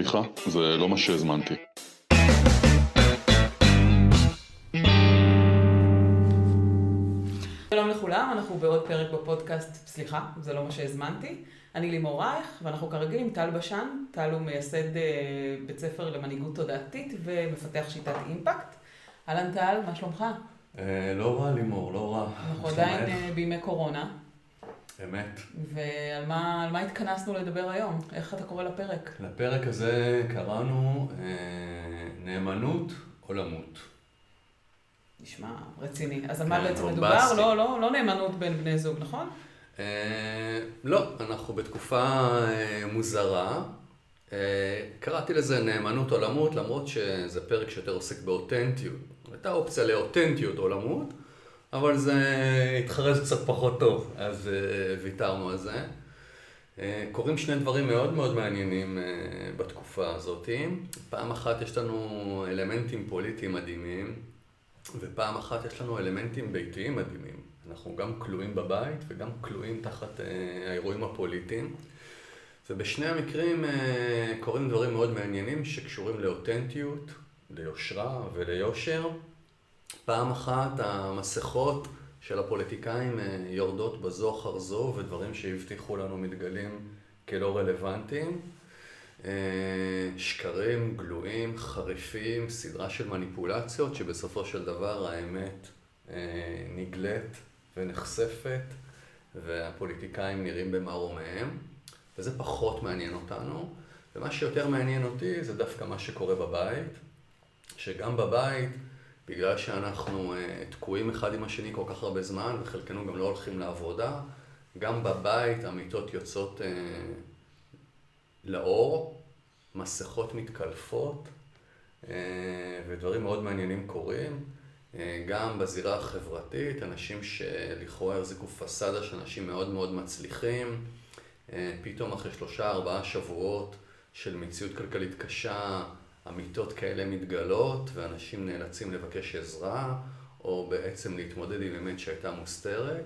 סליחה, זה לא מה שהזמנתי. שלום לכולם, אנחנו בעוד פרק בפודקאסט, סליחה, זה לא מה שהזמנתי. אני לימור רייך, ואנחנו כרגיל עם טל בשן. טל הוא מייסד אה, בית ספר למנהיגות תודעתית ומפתח שיטת אימפקט. אהלן טל, מה שלומך? אה, לא רע לימור, לא רע. אנחנו עדיין אה, בימי קורונה. אמת. ועל מה, מה התכנסנו לדבר היום? איך אתה קורא לפרק? לפרק הזה קראנו אה, נאמנות או למות. נשמע רציני. אז על מה כן, בעצם. מדובר? לא, לא, לא נאמנות בין בני זוג, נכון? אה, לא, אנחנו בתקופה אה, מוזרה. אה, קראתי לזה נאמנות או למות, למרות שזה פרק שיותר עוסק באותנטיות. הייתה אופציה לאותנטיות או למות, אבל זה התחרז קצת פחות טוב, אז אה, ויתרנו על זה. אה, קורים שני דברים מאוד מאוד מעניינים אה, בתקופה הזאת. פעם אחת יש לנו אלמנטים פוליטיים מדהימים, ופעם אחת יש לנו אלמנטים ביתיים מדהימים. אנחנו גם כלואים בבית וגם כלואים תחת האירועים הפוליטיים. ובשני המקרים קורים דברים מאוד מעניינים שקשורים לאותנטיות, ליושרה וליושר. פעם אחת המסכות של הפוליטיקאים אה, יורדות בזו אחר זו, ודברים שהבטיחו לנו מתגלים כלא רלוונטיים. אה, שקרים גלויים, חריפים, סדרה של מניפולציות, שבסופו של דבר האמת אה, נגלית ונחשפת, והפוליטיקאים נראים במערומיהם, וזה פחות מעניין אותנו. ומה שיותר מעניין אותי זה דווקא מה שקורה בבית, שגם בבית, בגלל שאנחנו אה, תקועים אחד עם השני כל כך הרבה זמן, וחלקנו גם לא הולכים לעבודה, גם בבית אמיתות יוצאות אה, לאור, מסכות מתקלפות, אה, ודברים מאוד מעניינים קורים. גם בזירה החברתית, אנשים שלכאורה החזיקו פסאדה של אנשים מאוד מאוד מצליחים, פתאום אחרי שלושה ארבעה שבועות של מציאות כלכלית קשה, אמיתות כאלה מתגלות, ואנשים נאלצים לבקש עזרה, או בעצם להתמודד עם אמת שהייתה מוסתרת.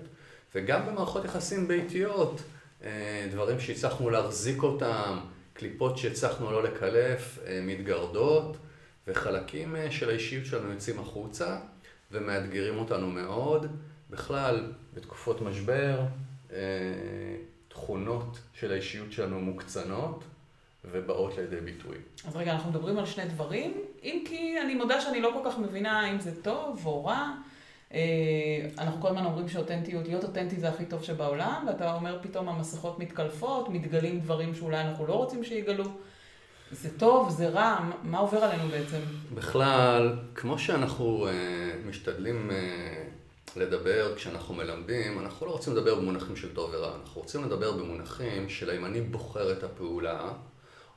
וגם במערכות יחסים ביתיות, אה, דברים שהצלחנו להחזיק אותם, קליפות שהצלחנו לא לקלף, אה, מתגרדות, וחלקים אה, של האישיות שלנו יוצאים החוצה, ומאתגרים אותנו מאוד. בכלל, בתקופות משבר, תכונות של האישיות שלנו מוקצנות. ובאות לידי ביטוי. אז רגע, אנחנו מדברים על שני דברים, אם כי אני מודה שאני לא כל כך מבינה אם זה טוב או רע. אה, אנחנו כל הזמן אומרים שאותנטיות, להיות אותנטי זה הכי טוב שבעולם, ואתה אומר פתאום המסכות מתקלפות, מתגלים דברים שאולי אנחנו לא רוצים שיגלו. זה טוב, זה רע, מה עובר עלינו בעצם? בכלל, כמו שאנחנו uh, משתדלים uh, לדבר כשאנחנו מלמדים, אנחנו לא רוצים לדבר במונחים של טוב ורע, אנחנו רוצים לדבר במונחים של האם אני בוחר את הפעולה,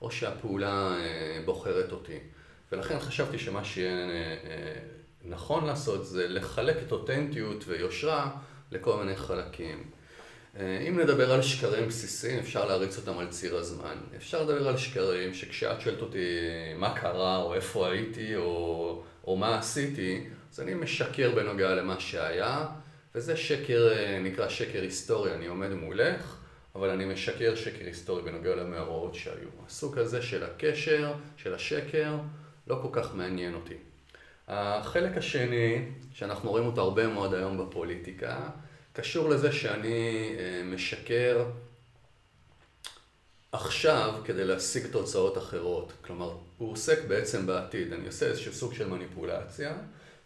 או שהפעולה uh, בוחרת אותי. ולכן חשבתי שמה שיהיה uh, נכון לעשות זה לחלק את אותנטיות ויושרה לכל מיני חלקים. אם נדבר על שקרים בסיסיים, אפשר להריץ אותם על ציר הזמן. אפשר לדבר על שקרים שכשאת שואלת אותי מה קרה, או איפה הייתי, או, או מה עשיתי, אז אני משקר בנוגע למה שהיה, וזה שקר, נקרא שקר היסטורי, אני עומד מולך, אבל אני משקר שקר היסטורי בנוגע למאורעות שהיו. הסוג הזה של הקשר, של השקר, לא כל כך מעניין אותי. החלק השני, שאנחנו רואים אותו הרבה מאוד היום בפוליטיקה, קשור לזה שאני משקר עכשיו כדי להשיג תוצאות אחרות. כלומר, הוא עוסק בעצם בעתיד. אני עושה איזשהו סוג של מניפולציה,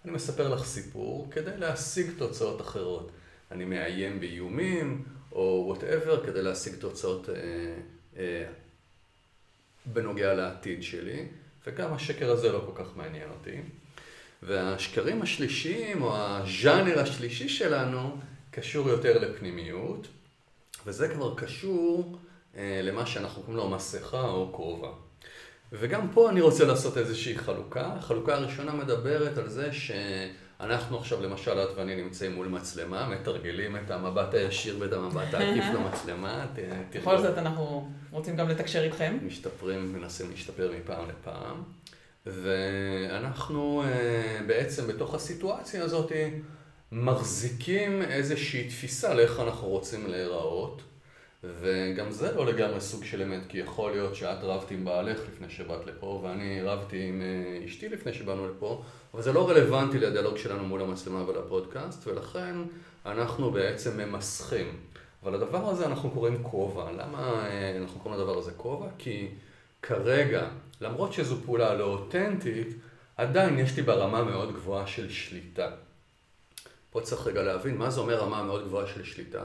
אני מספר לך סיפור כדי להשיג תוצאות אחרות. אני מאיים באיומים, או וואטאבר, כדי להשיג תוצאות אה, אה, בנוגע לעתיד שלי, וגם השקר הזה לא כל כך מעניין אותי. והשקרים השלישיים, או הז'אנר השלישי שלנו, קשור יותר לפנימיות, וזה כבר קשור אה, למה שאנחנו קוראים לו מסכה או כובע. וגם פה אני רוצה לעשות איזושהי חלוקה. החלוקה הראשונה מדברת על זה שאנחנו עכשיו, למשל, את ואני נמצאים מול מצלמה, מתרגלים את המבט הישיר ואת המבט העקיף למצלמה. בכל זאת אנחנו רוצים גם לתקשר איתכם. משתפרים, מנסים להשתפר מפעם לפעם. ואנחנו בעצם בתוך הסיטואציה הזאת מחזיקים איזושהי תפיסה לאיך אנחנו רוצים להיראות, וגם זה לא לגמרי סוג של אמת, כי יכול להיות שאת רבת עם בעלך לפני שבאת לפה, ואני רבתי עם אה, אשתי לפני שבאנו לפה, אבל זה לא רלוונטי לדיאלוג שלנו מול המצלמה ולפודקאסט, ולכן אנחנו בעצם ממסכים. אבל הדבר הזה אנחנו קוראים כובע. למה אה, אנחנו קוראים לדבר הזה כובע? כי כרגע, למרות שזו פעולה לא אותנטית, עדיין יש לי ברמה מאוד גבוהה של שליטה. פה צריך רגע להבין מה זה אומר רמה מאוד גבוהה של שליטה.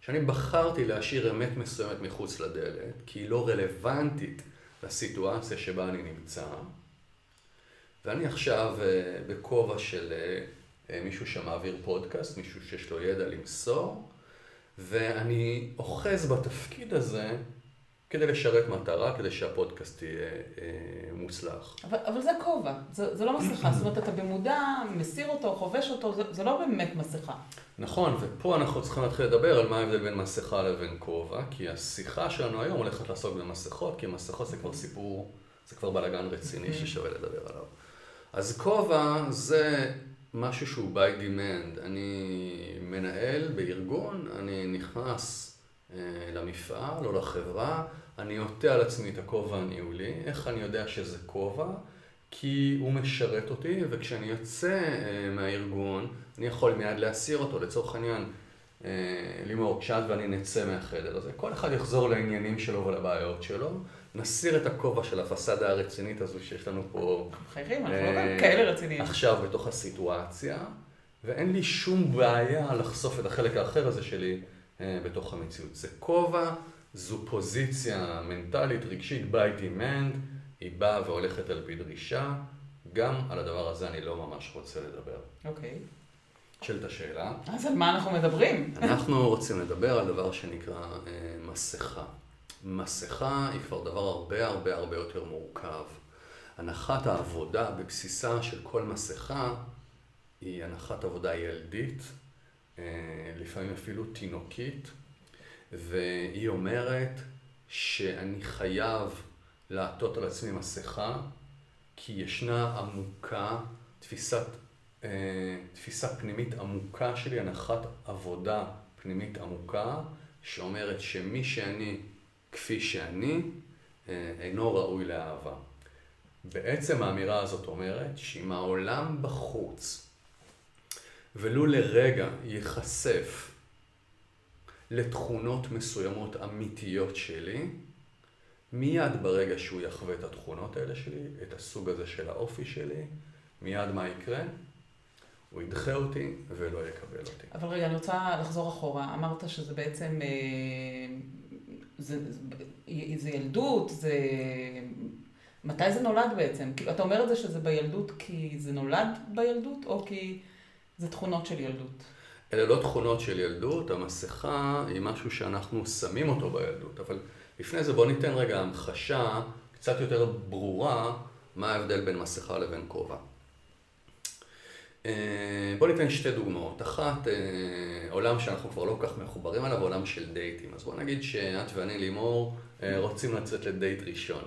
שאני בחרתי להשאיר אמת מסוימת מחוץ לדלת, כי היא לא רלוונטית לסיטואציה שבה אני נמצא, ואני עכשיו אה, בכובע של אה, מישהו שמעביר פודקאסט, מישהו שיש לו ידע למסור, ואני אוחז בתפקיד הזה כדי לשרת מטרה, כדי שהפודקאסט יהיה אה, מוצלח. אבל, אבל זה כובע, זה, זה לא מסכה, זאת אומרת, אתה במודע מסיר אותו, חובש אותו, זה, זה לא באמת מסכה. נכון, ופה אנחנו צריכים להתחיל לדבר על מה ההבדל בין מסכה לבין כובע, כי השיחה שלנו היום הולכת לעסוק במסכות, כי מסכות זה כבר סיפור, זה כבר בלאגן רציני ששווה לדבר עליו. אז כובע זה משהו שהוא by demand. אני מנהל בארגון, אני נכנס למפעל או לחברה, אני עוטה על עצמי את הכובע הניהולי. איך אני יודע שזה כובע? כי הוא משרת אותי, וכשאני יוצא אה, מהארגון, אני יכול מיד להסיר אותו. לצורך העניין, אה, לימור, כשאת ואני נצא מהחדר הזה, כל אחד יחזור לעניינים שלו ולבעיות שלו. נסיר את הכובע של הפסאדה הרצינית הזו שיש לנו פה. חייכים, אנחנו לא כאלה רציניים. עכשיו בתוך הסיטואציה, ואין לי שום בעיה לחשוף את החלק האחר הזה שלי בתוך המציאות. זה כובע, זו פוזיציה מנטלית, רגשית, by demand. היא באה והולכת על פי דרישה, גם על הדבר הזה אני לא ממש רוצה לדבר. אוקיי. נשאלת השאלה. אז על מה אנחנו מדברים? אנחנו רוצים לדבר על דבר שנקרא אה, מסכה. מסכה היא כבר דבר הרבה הרבה הרבה יותר מורכב. הנחת העבודה בבסיסה של כל מסכה היא הנחת עבודה ילדית, אה, לפעמים אפילו תינוקית, והיא אומרת שאני חייב לעטות על עצמי מסכה, כי ישנה עמוקה, תפיסת, אה, תפיסה פנימית עמוקה שלי, הנחת עבודה פנימית עמוקה, שאומרת שמי שאני כפי שאני, אה, אינו ראוי לאהבה. בעצם האמירה הזאת אומרת שאם העולם בחוץ, ולו לרגע ייחשף לתכונות מסוימות אמיתיות שלי, מיד ברגע שהוא יחווה את התכונות האלה שלי, את הסוג הזה של האופי שלי, מיד מה יקרה? הוא ידחה אותי ולא יקבל אותי. אבל רגע, אני רוצה לחזור אחורה. אמרת שזה בעצם, אה, זה, זה ילדות, זה... מתי זה נולד בעצם? אתה אומר את זה שזה בילדות כי זה נולד בילדות, או כי זה תכונות של ילדות? אלה לא תכונות של ילדות, המסכה היא משהו שאנחנו שמים אותו בילדות, אבל... לפני זה בוא ניתן רגע המחשה קצת יותר ברורה מה ההבדל בין מסכה לבין כובע. אה, בוא ניתן שתי דוגמאות. אחת, אה, עולם שאנחנו כבר לא כל כך מחוברים אליו, עולם של דייטים. אז בוא נגיד שאת ואני לימור אה, רוצים לצאת לדייט ראשון.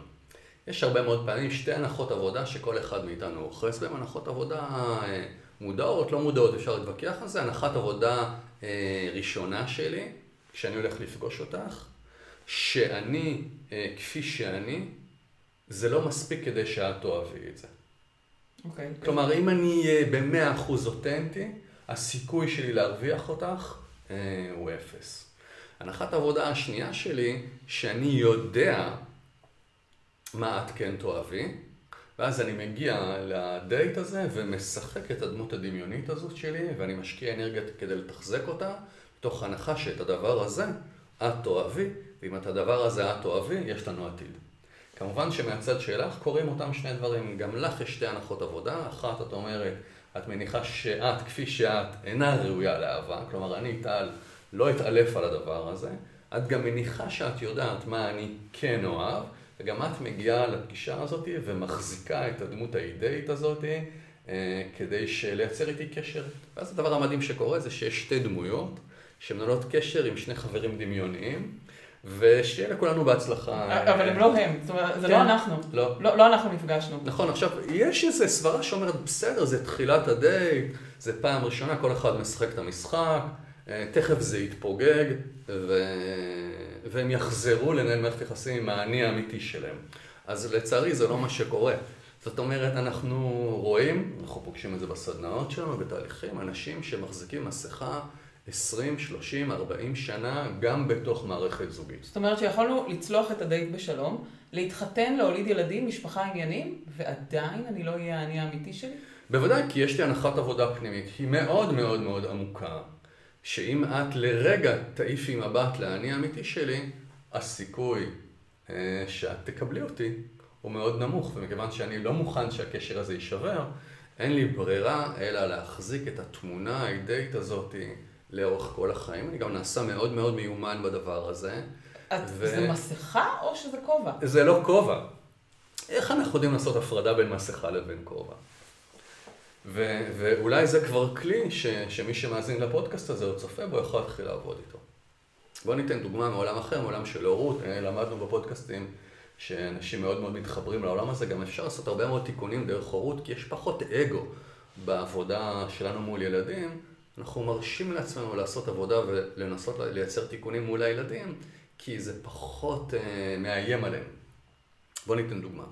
יש הרבה מאוד פעמים שתי הנחות עבודה שכל אחד מאיתנו אוחז בהן, הנחות עבודה מודעות, לא מודעות, אפשר להתווכח על זה. הנחת עבודה ראשונה שלי, כשאני הולך לפגוש אותך, שאני אה, כפי שאני, זה לא מספיק כדי שאת תאהבי את זה. אוקיי. Okay, כלומר, okay. אם אני אהיה במאה אחוז אותנטי, הסיכוי שלי להרוויח אותך אה, הוא אפס. הנחת העבודה השנייה שלי, שאני יודע מה את כן תאהבי, ואז אני מגיע לדייט הזה ומשחק את הדמות הדמיונית הזאת שלי, ואני משקיע אנרגיה כדי לתחזק אותה, תוך הנחה שאת הדבר הזה את תאהבי, ואם את הדבר הזה את אוהבי, יש לנו עתיד. כמובן שמהצד שלך קורים אותם שני דברים. גם לך יש שתי הנחות עבודה. אחת, את אומרת, את מניחה שאת, כפי שאת, אינה ראויה לאהבה. כלומר, אני, טל, לא אתעלף על הדבר הזה. את גם מניחה שאת יודעת מה אני כן אוהב, וגם את מגיעה לפגישה הזאת ומחזיקה את הדמות האידאית הזאת אה, כדי לייצר איתי קשר. ואז הדבר המדהים שקורה זה שיש שתי דמויות שמנהלות קשר עם שני חברים דמיוניים. ושיהיה לכולנו בהצלחה. אבל הם לא הם, זאת אומרת, זה לא כן. אנחנו. לא. לא. לא אנחנו נפגשנו. נכון, עכשיו, יש איזו סברה שאומרת, בסדר, זה תחילת הדייט, זה פעם ראשונה, כל אחד משחק את המשחק, אה, תכף זה יתפוגג, ו... והם יחזרו לנהל מערכת יחסים עם האני האמיתי שלהם. אז לצערי זה לא מה שקורה. זאת אומרת, אנחנו רואים, אנחנו פוגשים את זה בסדנאות שלנו, בתהליכים, אנשים שמחזיקים מסכה 20, 30, 40 שנה, גם בתוך מערכת זוגית. זאת אומרת שיכולנו לצלוח את הדייט בשלום, להתחתן, להוליד ילדים, משפחה עניינים, ועדיין אני לא אהיה האני האמיתי שלי? בוודאי, כי יש לי הנחת עבודה פנימית, היא מאוד מאוד מאוד עמוקה, שאם את לרגע תעיפי מבט לאני האמיתי שלי, הסיכוי אה, שאת תקבלי אותי הוא מאוד נמוך, ומכיוון שאני לא מוכן שהקשר הזה יישבר, אין לי ברירה אלא להחזיק את התמונה האידאית הזאת לאורך כל החיים. אני גם נעשה מאוד מאוד מיומן בדבר הזה. את, ו... זה מסכה או שזה כובע? זה לא כובע. איך אנחנו יודעים לעשות הפרדה בין מסכה לבין כובע? ו- ואולי זה כבר כלי ש- שמי שמאזין לפודקאסט הזה או צופה בו יכול להתחיל לעבוד איתו. בואו ניתן דוגמה מעולם אחר, מעולם של הורות. אה, למדנו בפודקאסטים שאנשים מאוד מאוד מתחברים לעולם הזה. גם אפשר לעשות הרבה מאוד תיקונים דרך הורות, כי יש פחות אגו בעבודה שלנו מול ילדים. אנחנו מרשים לעצמנו לעשות עבודה ולנסות לייצר תיקונים מול הילדים, כי זה פחות אה, מאיים עליהם. בואו ניתן דוגמה.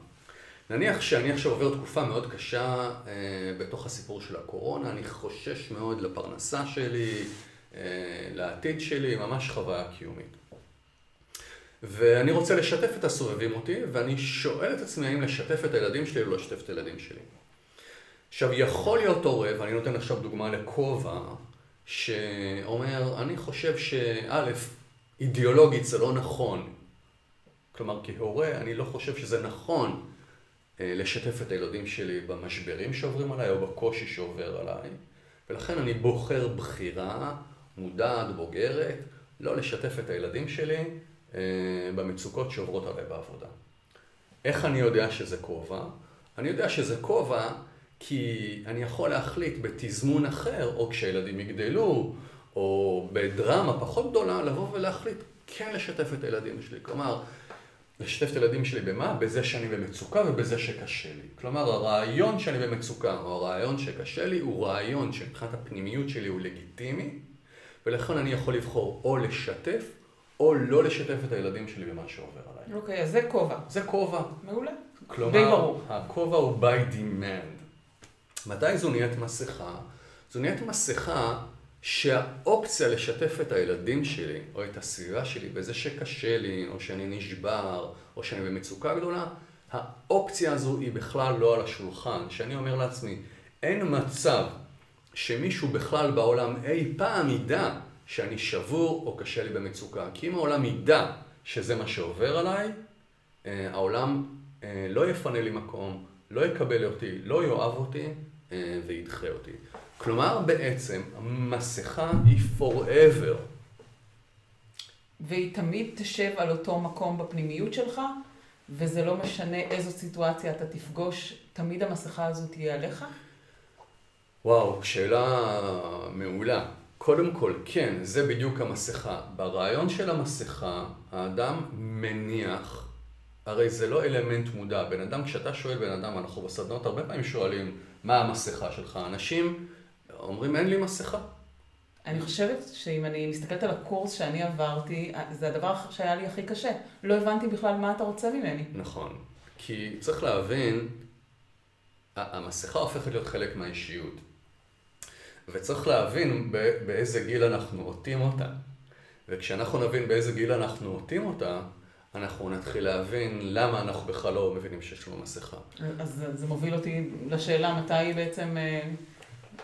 נניח שאני עכשיו עובר תקופה מאוד קשה אה, בתוך הסיפור של הקורונה, אני חושש מאוד לפרנסה שלי, אה, לעתיד שלי, ממש חוויה קיומית. ואני רוצה לשתף את הסובבים אותי, ואני שואל את עצמי האם לשתף את הילדים שלי או לא לשתף את הילדים שלי. עכשיו, יכול להיות הורה, ואני נותן עכשיו דוגמה לכובע, שאומר, אני חושב שא', אידיאולוגית זה לא נכון. כלומר, כהורה, אני לא חושב שזה נכון לשתף את הילדים שלי במשברים שעוברים עליי או בקושי שעובר עליי, ולכן אני בוחר בחירה מודעת, בוגרת, לא לשתף את הילדים שלי אה, במצוקות שעוברות עליי בעבודה. איך אני יודע שזה כובע? אני יודע שזה כובע כי אני יכול להחליט בתזמון אחר, או כשהילדים יגדלו, או בדרמה פחות גדולה, לבוא ולהחליט כן לשתף את הילדים שלי. כלומר, לשתף את הילדים שלי במה? בזה שאני במצוקה ובזה שקשה לי. כלומר, הרעיון שאני במצוקה, או הרעיון שקשה לי, הוא רעיון שמבחינת הפנימיות שלי הוא לגיטימי, ולכן אני יכול לבחור או לשתף, או לא לשתף את הילדים שלי במה שעובר עליי. אוקיי, okay, אז זה כובע. זה כובע. מעולה. כלומר. הכובע הוא by demand. מתי זו נהיית מסכה? זו נהיית מסכה שהאופציה לשתף את הילדים שלי, או את הסביבה שלי, בזה שקשה לי, או שאני נשבר, או שאני במצוקה גדולה, האופציה הזו היא בכלל לא על השולחן. שאני אומר לעצמי, אין מצב שמישהו בכלל בעולם אי פעם ידע שאני שבור או קשה לי במצוקה. כי אם העולם ידע שזה מה שעובר עליי, אה, העולם אה, לא יפנה לי מקום, לא יקבל אותי, לא יאהב אותי אה, וידחה אותי. כלומר, בעצם, המסכה היא forever. והיא תמיד תשב על אותו מקום בפנימיות שלך, וזה לא משנה איזו סיטואציה אתה תפגוש, תמיד המסכה הזו תהיה עליך? וואו, שאלה מעולה. קודם כל, כן, זה בדיוק המסכה. ברעיון של המסכה, האדם מניח, הרי זה לא אלמנט מודע. בן אדם, כשאתה שואל בן אדם, אנחנו בסדנות הרבה פעמים שואלים, מה המסכה שלך? אנשים אומרים, אין לי מסכה. אני חושבת שאם אני מסתכלת על הקורס שאני עברתי, זה הדבר שהיה לי הכי קשה. לא הבנתי בכלל מה אתה רוצה ממני. נכון. כי צריך להבין, המסכה הופכת להיות חלק מהאישיות. וצריך להבין באיזה גיל אנחנו עוטים אותה. וכשאנחנו נבין באיזה גיל אנחנו עוטים אותה, אנחנו נתחיל להבין למה אנחנו בכלל לא מבינים שיש לנו מסכה. אז זה מוביל אותי לשאלה מתי בעצם, אה,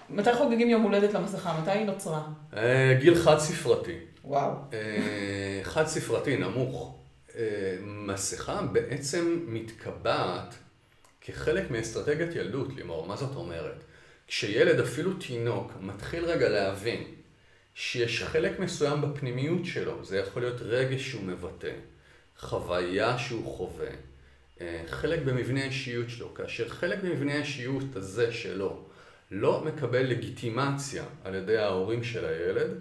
מתי חוגגים יום הולדת למסכה? מתי היא נוצרה? אה, גיל חד ספרתי. וואו. אה, חד ספרתי, נמוך. מסכה בעצם מתקבעת כחלק מאסטרטגיית ילדות, לימור, מה זאת אומרת? כשילד, אפילו תינוק, מתחיל רגע להבין שיש חלק מסוים בפנימיות שלו, זה יכול להיות רגש שהוא מבטא, חוויה שהוא חווה, אה, חלק במבנה האישיות שלו, כאשר חלק במבנה האישיות הזה שלו לא מקבל לגיטימציה על ידי ההורים של הילד,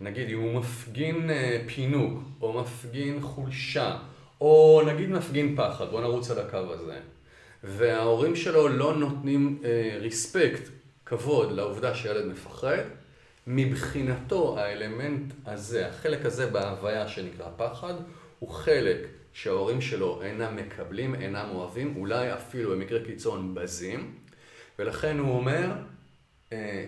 נגיד אם הוא מפגין אה, פינוק, או מפגין חולשה, או נגיד מפגין פחד, בוא נרוץ על הקו הזה, וההורים שלו לא נותנים ריספקט, אה, כבוד לעובדה שילד מפחד, מבחינתו האלמנט הזה, החלק הזה בהוויה שנקרא פחד, הוא חלק שההורים שלו אינם מקבלים, אינם אוהבים, אולי אפילו במקרה קיצון בזים, ולכן הוא אומר, אה,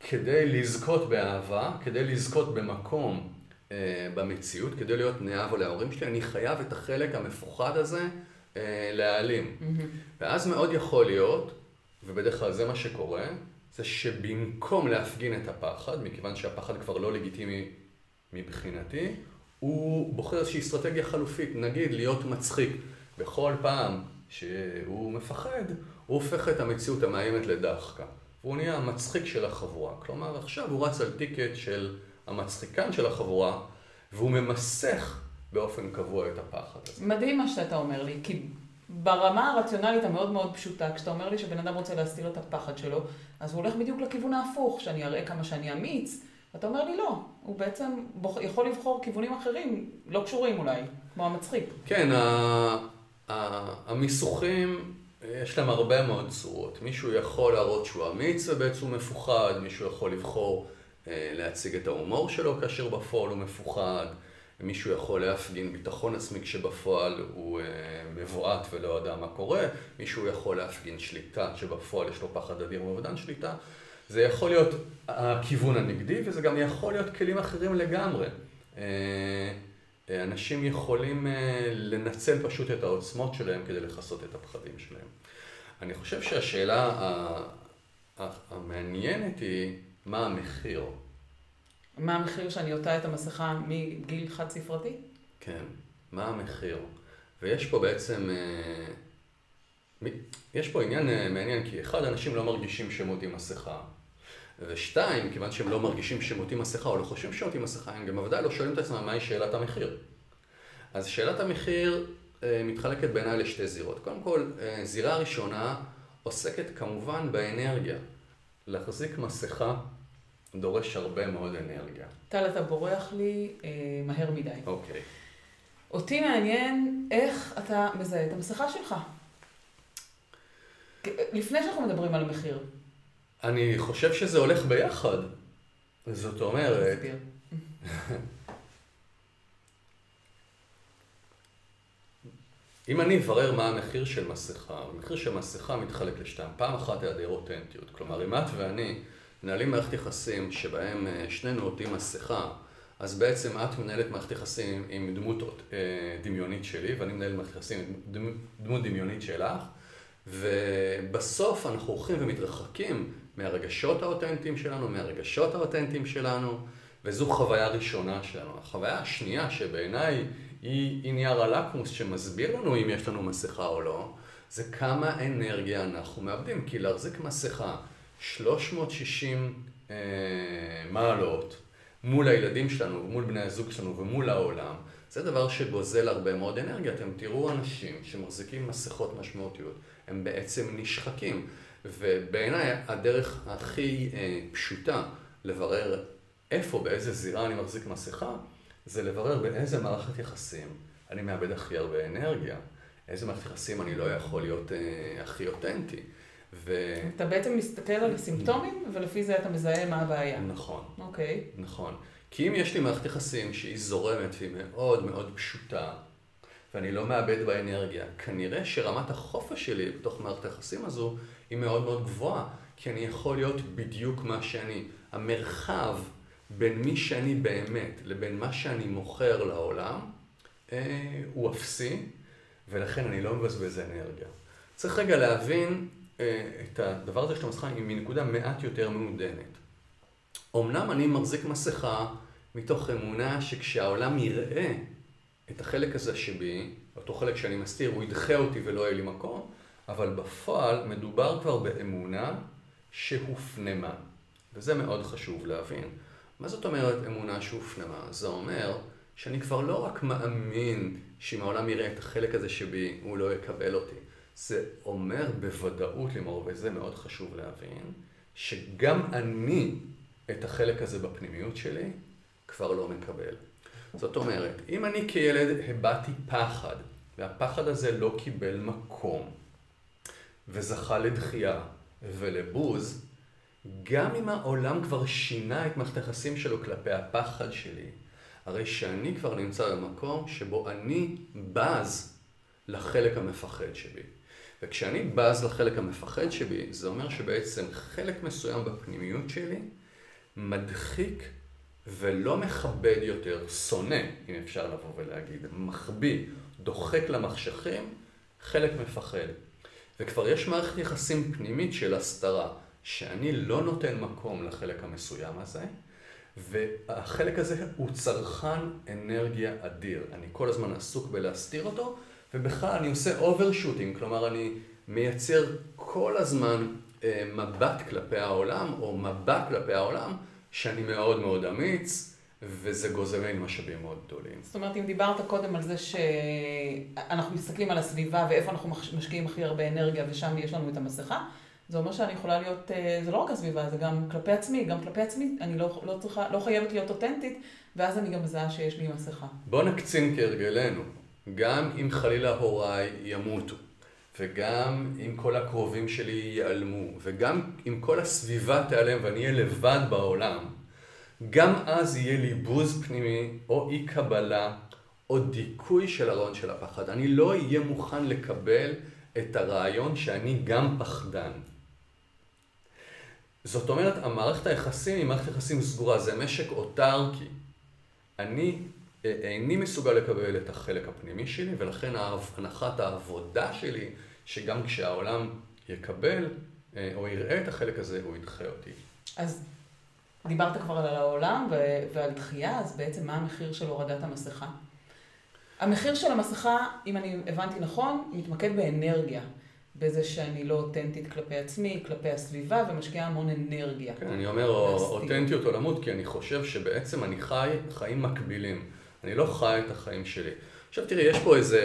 כדי לזכות באהבה, כדי לזכות במקום אה, במציאות, כדי להיות נאהב להורים שלי, אני חייב את החלק המפוחד הזה אה, להעלים. Mm-hmm. ואז מאוד יכול להיות, ובדרך כלל זה מה שקורה, זה שבמקום להפגין את הפחד, מכיוון שהפחד כבר לא לגיטימי מבחינתי, הוא בוחר איזושהי אסטרטגיה חלופית, נגיד להיות מצחיק. בכל פעם שהוא מפחד, הוא הופך את המציאות המאיימת לדחקה. והוא נהיה המצחיק של החבורה. כלומר, עכשיו הוא רץ על טיקט של המצחיקן של החבורה, והוא ממסך באופן קבוע את הפחד הזה. מדהים מה שאתה אומר לי, כי ברמה הרציונלית המאוד מאוד פשוטה, כשאתה אומר לי שבן אדם רוצה להסתיר את הפחד שלו, אז הוא הולך בדיוק לכיוון ההפוך, שאני אראה כמה שאני אמיץ, ואתה אומר לי לא, הוא בעצם. יכול לבחור כיוונים אחרים, לא קשורים אולי, כמו המצחיק. כן, המיסוכים, יש להם הרבה מאוד צורות. מישהו יכול להראות שהוא אמיץ ובעצם הוא מפוחד, מישהו יכול לבחור אה, להציג את ההומור שלו כאשר בפועל הוא מפוחד. מישהו יכול להפגין ביטחון עצמי כשבפועל הוא אה, מבועת ולא יודע מה קורה, מישהו יכול להפגין שליטה כשבפועל יש לו פחד אדיר מאובדן שליטה. זה יכול להיות הכיוון הנגדי וזה גם יכול להיות כלים אחרים לגמרי. אה, אה, אנשים יכולים לנצל פשוט את העוצמות שלהם כדי לכסות את הפחדים שלהם. אני חושב שהשאלה המעניינת היא מה המחיר. מה המחיר שאני עוטה את המסכה מגיל חד ספרתי? כן, מה המחיר? ויש פה בעצם, אה, יש פה עניין אה, מעניין, כי אחד, אנשים לא מרגישים שהם עוטים מסכה. ושתיים, כיוון שהם לא מרגישים שהם עוטים מסכה או לא חושבים שהם עוטים מסכה, הם גם בוודאי לא שואלים את עצמם מהי שאלת המחיר. אז שאלת המחיר אה, מתחלקת בעיניי לשתי זירות. קודם כל, זירה ראשונה עוסקת כמובן באנרגיה. להחזיק מסכה דורש הרבה מאוד אנרגיה. טל, אתה בורח לי אה, מהר מדי. אוקיי. אותי מעניין איך אתה מזהה את המסכה שלך. לפני שאנחנו מדברים על מחיר. אני חושב שזה הולך ביחד. זאת אומרת... אם אני אברר מה המחיר של מסכה, המחיר של מסכה מתחלק לשתיים. פעם אחת היעדר אותנטיות. כלומר, אם את ואני מנהלים מערכת יחסים שבהם אה, שנינו עוטים מסכה, אז בעצם את מנהלת מערכת יחסים עם דמות אה, דמיונית שלי, ואני מנהל מערכת יחסים עם דמות דמיונית שלך, ובסוף אנחנו הולכים ומתרחקים מהרגשות האותנטיים שלנו, מהרגשות האותנטיים שלנו, וזו חוויה ראשונה שלנו. החוויה השנייה שבעיניי היא, היא נייר הלקמוס שמסביר לנו אם יש לנו מסכה או לא, זה כמה אנרגיה אנחנו מאבדים. כי להחזיק מסכה 360 אה, מעלות מול הילדים שלנו, מול בני הזוג שלנו ומול העולם, זה דבר שגוזל הרבה מאוד אנרגיה. אתם תראו אנשים שמחזיקים מסכות משמעותיות, הם בעצם נשחקים. ובעיניי הדרך הכי אה, פשוטה לברר איפה, באיזה זירה אני מחזיק מסכה, זה לברר באיזה מערכת יחסים אני מאבד הכי הרבה אנרגיה, איזה מערכת יחסים אני לא יכול להיות אה, הכי אותנטי. ו... אתה בעצם מסתכל על הסימפטומים, ולפי זה אתה מזהה מה הבעיה. נכון. אוקיי. Okay. נכון. כי אם יש לי מערכת יחסים שהיא זורמת והיא מאוד מאוד פשוטה, ואני לא מאבד בה אנרגיה, כנראה שרמת החופש שלי בתוך מערכת היחסים הזו היא מאוד מאוד גבוהה, כי אני יכול להיות בדיוק מה שאני. המרחב בין מי שאני באמת לבין מה שאני מוכר לעולם אה, הוא אפסי, ולכן אני לא מבזבז אנרגיה. צריך רגע להבין אה, את הדבר הזה של המסכה מנקודה מעט יותר מעודנת. אמנם אני מחזיק מסכה מתוך אמונה שכשהעולם יראה את החלק הזה שבי, אותו חלק שאני מסתיר, הוא ידחה אותי ולא יהיה לי מקום, אבל בפועל מדובר כבר באמונה שהופנמה. וזה מאוד חשוב להבין. מה זאת אומרת אמונה שהופנמה? זה אומר שאני כבר לא רק מאמין שאם העולם יראה את החלק הזה שבי, הוא לא יקבל אותי. זה אומר בוודאות לימור, וזה מאוד חשוב להבין, שגם אני את החלק הזה בפנימיות שלי כבר לא מקבל. זאת אומרת, אם אני כילד הבעתי פחד, והפחד הזה לא קיבל מקום, וזכה לדחייה ולבוז, גם אם העולם כבר שינה את מערכת היחסים שלו כלפי הפחד שלי, הרי שאני כבר נמצא במקום שבו אני בז לחלק המפחד שבי. וכשאני בז לחלק המפחד שבי, זה אומר שבעצם חלק מסוים בפנימיות שלי מדחיק ולא מכבד יותר, שונא, אם אפשר לבוא ולהגיד, מחביא, דוחק למחשכים, חלק מפחד. וכבר יש מערכת יחסים פנימית של הסתרה, שאני לא נותן מקום לחלק המסוים הזה, והחלק הזה הוא צרכן אנרגיה אדיר. אני כל הזמן עסוק בלהסתיר אותו, ובכלל אני עושה overshooting, כלומר אני מייצר כל הזמן אה, מבט כלפי העולם, או מבט כלפי העולם, שאני מאוד מאוד אמיץ, וזה גוזל ממני משאבים מאוד גדולים. זאת אומרת, אם דיברת קודם על זה שאנחנו מסתכלים על הסביבה ואיפה אנחנו משקיעים הכי הרבה אנרגיה ושם יש לנו את המסכה, זה אומר שאני יכולה להיות, אה, זה לא רק הסביבה, זה גם כלפי עצמי, גם כלפי עצמי, אני לא, לא צריכה, לא חייבת להיות אותנטית, ואז אני גם מזהה שיש לי מסכה. בוא נקצין כהרגלנו, גם אם חלילה הוריי ימותו, וגם אם כל הקרובים שלי ייעלמו, וגם אם כל הסביבה תיעלם ואני אהיה לבד בעולם, גם אז יהיה לי בוז פנימי, או אי קבלה, או דיכוי של הרעיון של הפחד. אני לא אהיה מוכן לקבל את הרעיון שאני גם פחדן. זאת אומרת, המערכת היחסים היא מערכת יחסים סגורה, זה משק אוטרקי. אני איני מסוגל לקבל את החלק הפנימי שלי, ולכן הנחת העבודה שלי, שגם כשהעולם יקבל אה, או יראה את החלק הזה, הוא ידחה אותי. אז דיברת כבר על העולם ועל דחייה, אז בעצם מה המחיר של הורדת המסכה? המחיר של המסכה, אם אני הבנתי נכון, מתמקד באנרגיה. בזה שאני לא אותנטית כלפי עצמי, כלפי הסביבה, ומשקיעה המון אנרגיה. כן, אני אומר אותנטיות עולמות, כי אני חושב שבעצם אני חי חיים מקבילים. אני לא חי את החיים שלי. עכשיו תראי, יש פה איזה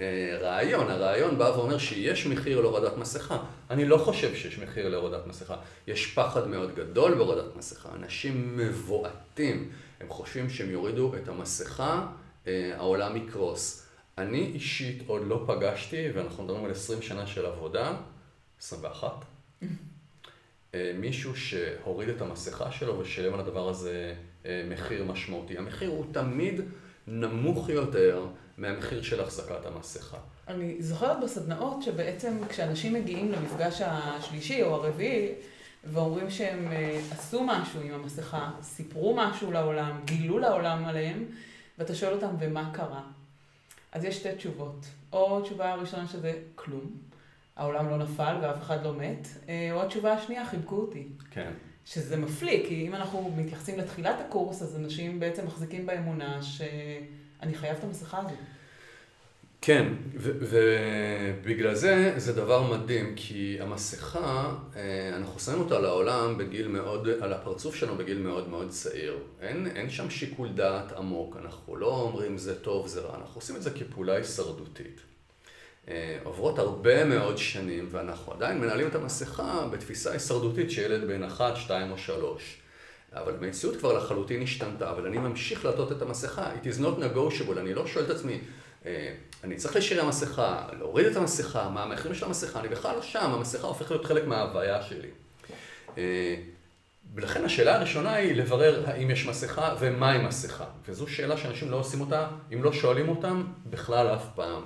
אה, רעיון, הרעיון בא ואומר שיש מחיר להורדת מסכה. אני לא חושב שיש מחיר להורדת מסכה. יש פחד מאוד גדול בהורדת מסכה. אנשים מבועטים, הם חושבים שהם יורידו את המסכה, אה, העולם יקרוס. אני אישית עוד לא פגשתי, ואנחנו מדברים על 20 שנה של עבודה, 21, אה, מישהו שהוריד את המסכה שלו ושילם על הדבר הזה אה, מחיר משמעותי. המחיר הוא תמיד נמוך יותר מהמחיר של החזקת המסכה. אני זוכרת בסדנאות שבעצם כשאנשים מגיעים למפגש השלישי או הרביעי, ואומרים שהם אה, עשו משהו עם המסכה, סיפרו משהו לעולם, גילו לעולם עליהם, ואתה שואל אותם, ומה קרה? אז יש שתי תשובות. או תשובה הראשונה שזה כלום, העולם לא נפל ואף אחד לא מת, אה, או התשובה השנייה, חיבקו אותי. כן. שזה מפליא, כי אם אנחנו מתייחסים לתחילת הקורס, אז אנשים בעצם מחזיקים באמונה שאני חייב את המסכה הזאת. כן, ובגלל זה זה דבר מדהים, כי המסכה, אה, אנחנו שמים אותה לעולם בגיל מאוד, על הפרצוף שלנו בגיל מאוד מאוד צעיר. אין, אין שם שיקול דעת עמוק, אנחנו לא אומרים זה טוב, זה רע, אנחנו עושים את זה כפעולה הישרדותית. אה, עוברות הרבה מאוד שנים, ואנחנו עדיין מנהלים את המסכה בתפיסה הישרדותית שילד בן אחת, שתיים או שלוש. אבל המציאות כבר לחלוטין השתנתה, אבל אני ממשיך לעטות את המסכה, it is not negotiable, אני לא שואל את עצמי, אה, אני צריך להשאיר המסכה, להוריד את המסכה, מה המחירים של המסכה, אני בכלל לא שם, המסכה הופכת להיות חלק מההוויה שלי. אה, ולכן השאלה הראשונה היא לברר האם יש מסכה ומהי מסכה. וזו שאלה שאנשים לא עושים אותה, אם לא שואלים אותם, בכלל אף פעם.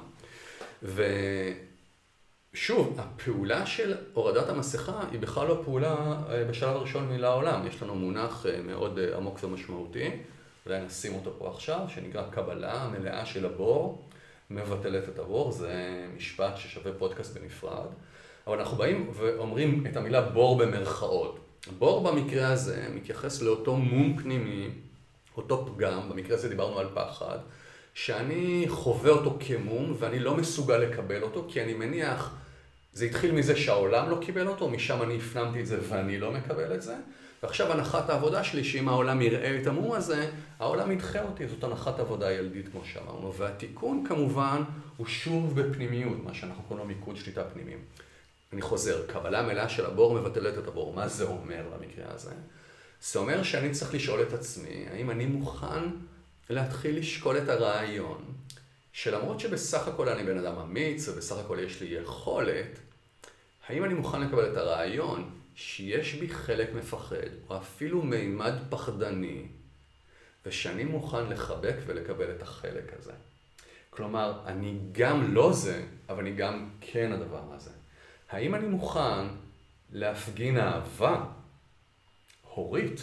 ושוב, הפעולה של הורדת המסכה היא בכלל לא פעולה אה, בשלב הראשון מן העולם. יש לנו מונח מאוד עמוק ומשמעותי, אולי נשים אותו פה עכשיו, שנקרא קבלה מלאה של הבור. מבטלת את הבור, זה משפט ששווה פודקאסט בנפרד. אבל אנחנו באים ואומרים את המילה בור במרכאות. בור במקרה הזה מתייחס לאותו מום פנימי, אותו פגם, במקרה הזה דיברנו על פחד, שאני חווה אותו כמום ואני לא מסוגל לקבל אותו, כי אני מניח, זה התחיל מזה שהעולם לא קיבל אותו, משם אני הפנמתי את זה ואני לא מקבל את זה. ועכשיו הנחת העבודה שלי, שאם העולם יראה את המום הזה, העולם ידחה אותי, זאת הנחת עבודה ילדית כמו שאמרנו. והתיקון כמובן הוא שוב בפנימיות, מה שאנחנו קוראים לו מיקוד שליטה פנימיים. אני חוזר, קבלה מלאה של הבור מבטלת את הבור. מה זה אומר במקרה הזה? זה אומר שאני צריך לשאול את עצמי, האם אני מוכן להתחיל לשקול את הרעיון, שלמרות שבסך הכל אני בן אדם אמיץ, ובסך הכל יש לי יכולת, האם אני מוכן לקבל את הרעיון שיש בי חלק מפחד, או אפילו מימד פחדני, ושאני מוכן לחבק ולקבל את החלק הזה. כלומר, אני גם לא זה, אבל אני גם כן הדבר הזה. האם אני מוכן להפגין אהבה הורית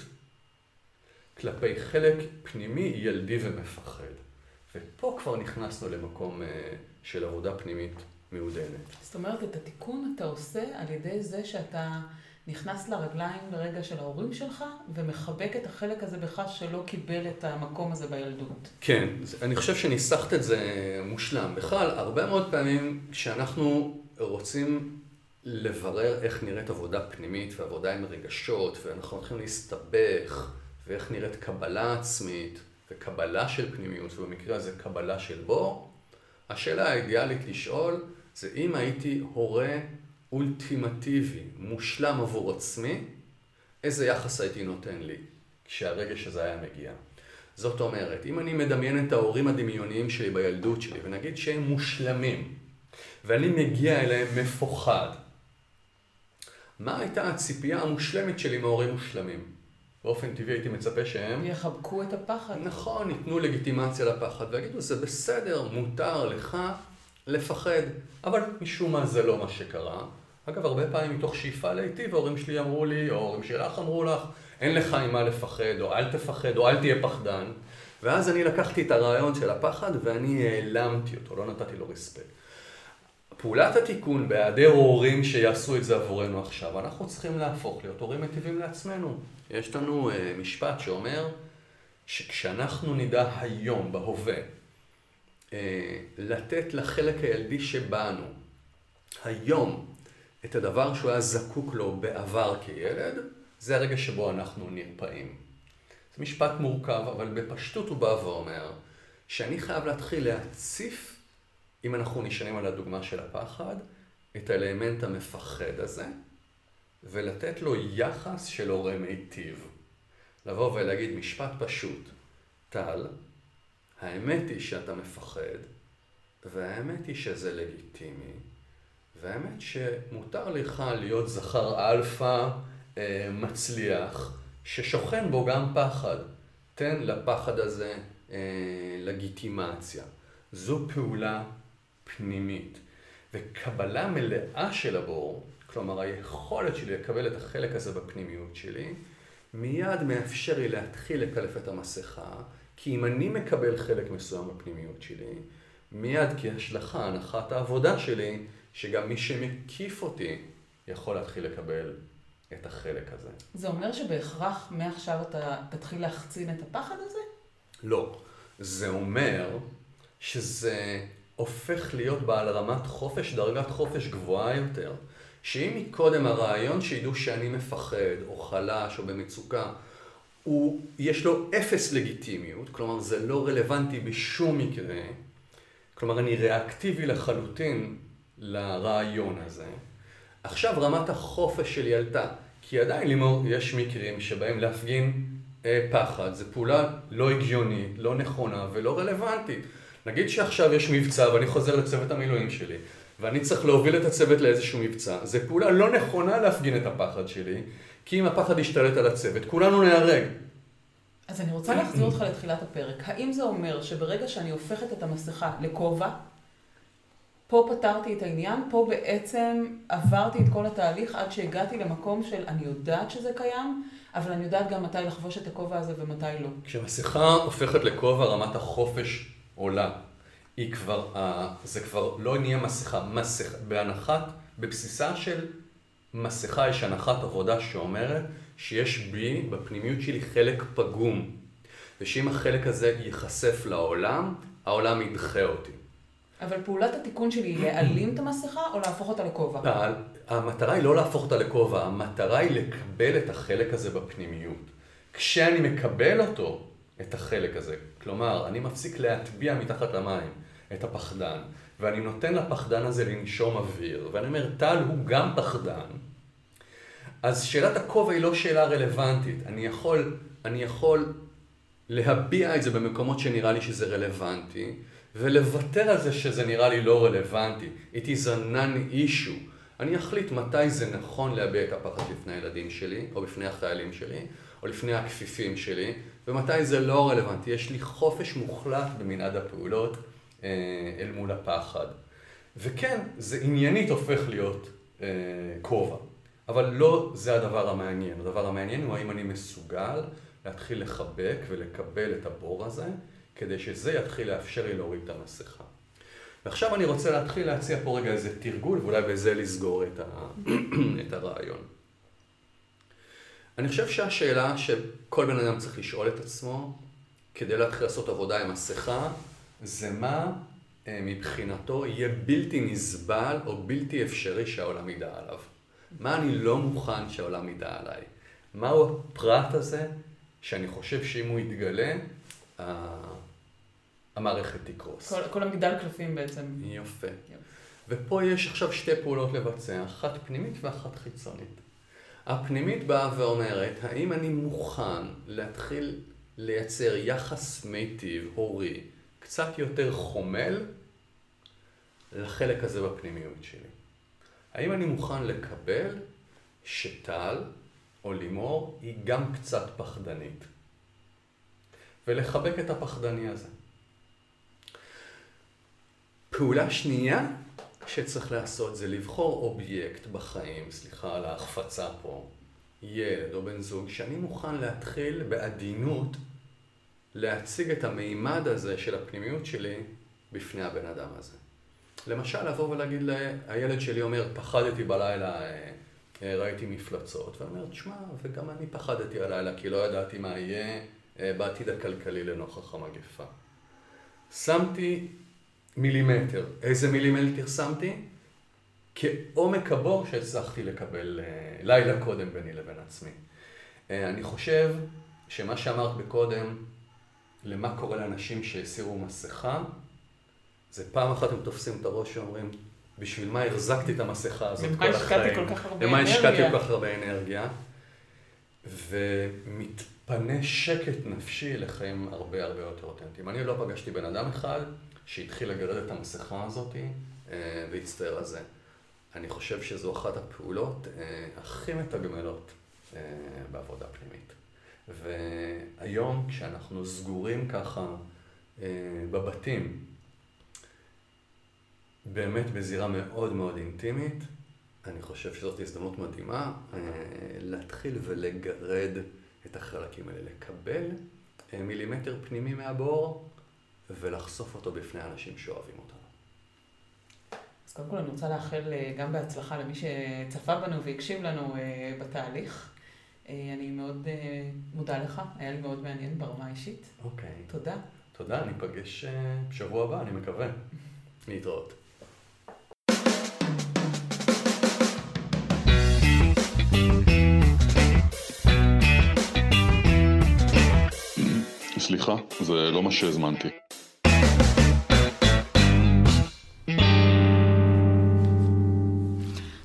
כלפי חלק פנימי ילדי ומפחד? ופה כבר נכנסנו למקום uh, של עבודה פנימית מעודנת. זאת אומרת, את התיקון אתה עושה על ידי זה שאתה נכנס לרגליים לרגע של ההורים שלך, ומחבק את החלק הזה בך שלא קיבל את המקום הזה בילדות. כן, אני חושב שניסחת את זה מושלם. בכלל, הרבה מאוד פעמים כשאנחנו רוצים לברר איך נראית עבודה פנימית ועבודה עם רגשות, ואנחנו הולכים להסתבך, ואיך נראית קבלה עצמית, וקבלה של פנימיות, ובמקרה הזה קבלה של בור, השאלה האידיאלית לשאול זה אם הייתי הורה אולטימטיבי, מושלם עבור עצמי, איזה יחס הייתי נותן לי כשהרגש הזה היה מגיע. זאת אומרת, אם אני מדמיין את ההורים הדמיוניים שלי בילדות שלי, ונגיד שהם מושלמים, ואני מגיע אליהם מפוחד, מה הייתה הציפייה המושלמת שלי מהורים מושלמים? באופן טבעי הייתי מצפה שהם... יחבקו את הפחד. נכון, ייתנו לגיטימציה לפחד ויגידו, זה בסדר, מותר לך לפחד, אבל משום מה זה לא מה שקרה. אגב, הרבה פעמים מתוך שאיפה להיטיב, ההורים שלי אמרו לי, או ההורים שלך אמרו לך, אין לך עם מה לפחד, או אל תפחד, או אל תהיה פחדן. ואז אני לקחתי את הרעיון של הפחד ואני העלמתי אותו, לא נתתי לו רספקט. פעולת התיקון בהיעדר הורים שיעשו את זה עבורנו עכשיו, אנחנו צריכים להפוך להיות הורים מטיבים לעצמנו. יש לנו uh, משפט שאומר שכשאנחנו נדע היום, בהווה, uh, לתת לחלק הילדי שבנו, היום, את הדבר שהוא היה זקוק לו בעבר כילד, זה הרגע שבו אנחנו נרפאים. זה משפט מורכב, אבל בפשטות הוא בא ואומר שאני חייב להתחיל להציף, אם אנחנו נשענים על הדוגמה של הפחד, את האלמנט המפחד הזה, ולתת לו יחס של הורה מיטיב. לבוא ולהגיד משפט פשוט, טל, האמת היא שאתה מפחד, והאמת היא שזה לגיטימי, והאמת שמותר לך להיות זכר אלפא אה, מצליח, ששוכן בו גם פחד. תן לפחד הזה אה, לגיטימציה. זו פעולה פנימית. וקבלה מלאה של הבור, כלומר היכולת שלי לקבל את החלק הזה בפנימיות שלי, מיד מאפשר לי להתחיל לקלף את המסכה, כי אם אני מקבל חלק מסוים בפנימיות שלי, מיד כהשלכה, הנחת העבודה שלי, שגם מי שמקיף אותי יכול להתחיל לקבל את החלק הזה. זה אומר שבהכרח מעכשיו אתה תתחיל להחצין את הפחד הזה? לא. זה אומר שזה הופך להיות בעל רמת חופש, דרגת חופש גבוהה יותר. שאם מקודם הרעיון שידעו שאני מפחד, או חלש, או במצוקה, הוא, יש לו אפס לגיטימיות, כלומר זה לא רלוונטי בשום מקרה, כלומר אני ריאקטיבי לחלוטין לרעיון הזה. עכשיו רמת החופש שלי עלתה, כי עדיין לימור יש מקרים שבהם להפגין אה, פחד, זו פעולה לא הגיונית, לא נכונה ולא רלוונטית. נגיד שעכשיו יש מבצע ואני חוזר לצוות המילואים שלי, ואני צריך להוביל את הצוות לאיזשהו מבצע, זו פעולה לא נכונה להפגין את הפחד שלי, כי אם הפחד ישתלט על הצוות, כולנו נהרג. אז אני רוצה להחזיר אותך לתחילת הפרק. האם זה אומר שברגע שאני הופכת את המסכה לכובע, פה פתרתי את העניין, פה בעצם עברתי את כל התהליך עד שהגעתי למקום של אני יודעת שזה קיים, אבל אני יודעת גם מתי לחבוש את הכובע הזה ומתי לא. כשמסכה הופכת לכובע, רמת החופש עולה. היא כבר, זה כבר לא נהיה מסכה, מסכה, בהנחת, בבסיסה של מסכה יש הנחת עבודה שאומרת שיש בי, בפנימיות שלי, חלק פגום. ושאם החלק הזה ייחשף לעולם, העולם ידחה אותי. אבל פעולת התיקון שלי היא להעלים את המסכה או להפוך אותה לכובע? המטרה היא לא להפוך אותה לכובע, המטרה היא לקבל את החלק הזה בפנימיות. כשאני מקבל אותו, את החלק הזה, כלומר, אני מפסיק להטביע מתחת למים את הפחדן, ואני נותן לפחדן הזה לנשום אוויר, ואני אומר, טל הוא גם פחדן, אז שאלת הכובע היא לא שאלה רלוונטית. אני יכול, אני יכול להביע את זה במקומות שנראה לי שזה רלוונטי, ולוותר על זה שזה נראה לי לא רלוונטי. It is a non-issue. אני אחליט מתי זה נכון להביע את הפחד לפני הילדים שלי, או בפני החיילים שלי, או לפני הכפיפים שלי, ומתי זה לא רלוונטי. יש לי חופש מוחלט במנעד הפעולות אה, אל מול הפחד. וכן, זה עניינית הופך להיות אה, כובע. אבל לא זה הדבר המעניין. הדבר המעניין הוא האם אני מסוגל להתחיל לחבק ולקבל את הבור הזה, כדי שזה יתחיל לאפשר לי להוריד את המסכה. ועכשיו אני רוצה להתחיל להציע פה רגע איזה תרגול, ואולי בזה לסגור את, ה... את הרעיון. אני חושב שהשאלה שכל בן אדם צריך לשאול את עצמו, כדי להתחיל לעשות עבודה עם מסכה, זה מה אה, מבחינתו יהיה בלתי נסבל או בלתי אפשרי שהעולם ידע עליו. מה אני לא מוכן שהעולם ידע עליי. מהו הפרט הזה שאני חושב שאם הוא יתגלה, המערכת תקרוס. כל, כל המגדל קלפים בעצם. יופי. יופי. ופה יש עכשיו שתי פעולות לבצע, אחת פנימית ואחת חיצונית. הפנימית באה ואומרת, האם אני מוכן להתחיל לייצר יחס מיטיב, הורי, קצת יותר חומל לחלק הזה בפנימיות שלי? האם אני מוכן לקבל שטל או לימור היא גם קצת פחדנית? ולחבק את הפחדני הזה. פעולה שנייה שצריך לעשות זה לבחור אובייקט בחיים, סליחה על ההחפצה פה, ילד או בן זוג, שאני מוכן להתחיל בעדינות להציג את המימד הזה של הפנימיות שלי בפני הבן אדם הזה. למשל, לבוא ולהגיד, הילד שלי אומר, פחדתי בלילה, אה, אה, ראיתי מפלצות, ואומר, תשמע, וגם אני פחדתי הלילה, כי לא ידעתי מה יהיה אה, בעתיד הכלכלי לנוכח המגפה. שמתי מילימטר. איזה מילימטר שמתי? כעומק הבור שהצלחתי לקבל לילה קודם ביני לבין עצמי. אני חושב שמה שאמרת בקודם, למה קורה לאנשים שהסירו מסכה, זה פעם אחת הם תופסים את הראש ואומרים, בשביל מה החזקתי את המסכה הזאת כל החיים? למה השקעתי כל כך הרבה אנרגיה? למה השקעתי כל כך הרבה אנרגיה? ומתפנה שקט נפשי לחיים הרבה הרבה יותר אותנטיים. אני לא פגשתי בן אדם אחד שהתחיל לגרד את המסכה הזאת אה, והצטער על זה. אני חושב שזו אחת הפעולות אה, הכי מתגמלות אה, בעבודה פנימית. והיום כשאנחנו סגורים ככה בבתים, באמת בזירה מאוד מאוד אינטימית. אני חושב שזאת הזדמנות מדהימה להתחיל ולגרד את החלקים האלה, לקבל מילימטר פנימי מהבור ולחשוף אותו בפני אנשים שאוהבים אותנו. אז קודם כל אני רוצה לאחל אה, גם בהצלחה למי שצפה בנו והקשיב לנו בתהליך. אני מאוד מודה לך, היה לי מאוד מעניין ברמה האישית. אוקיי. תודה. תודה, ניפגש בשבוע הבא, אני מקווה. להתראות. סליחה, זה לא מה שהזמנתי.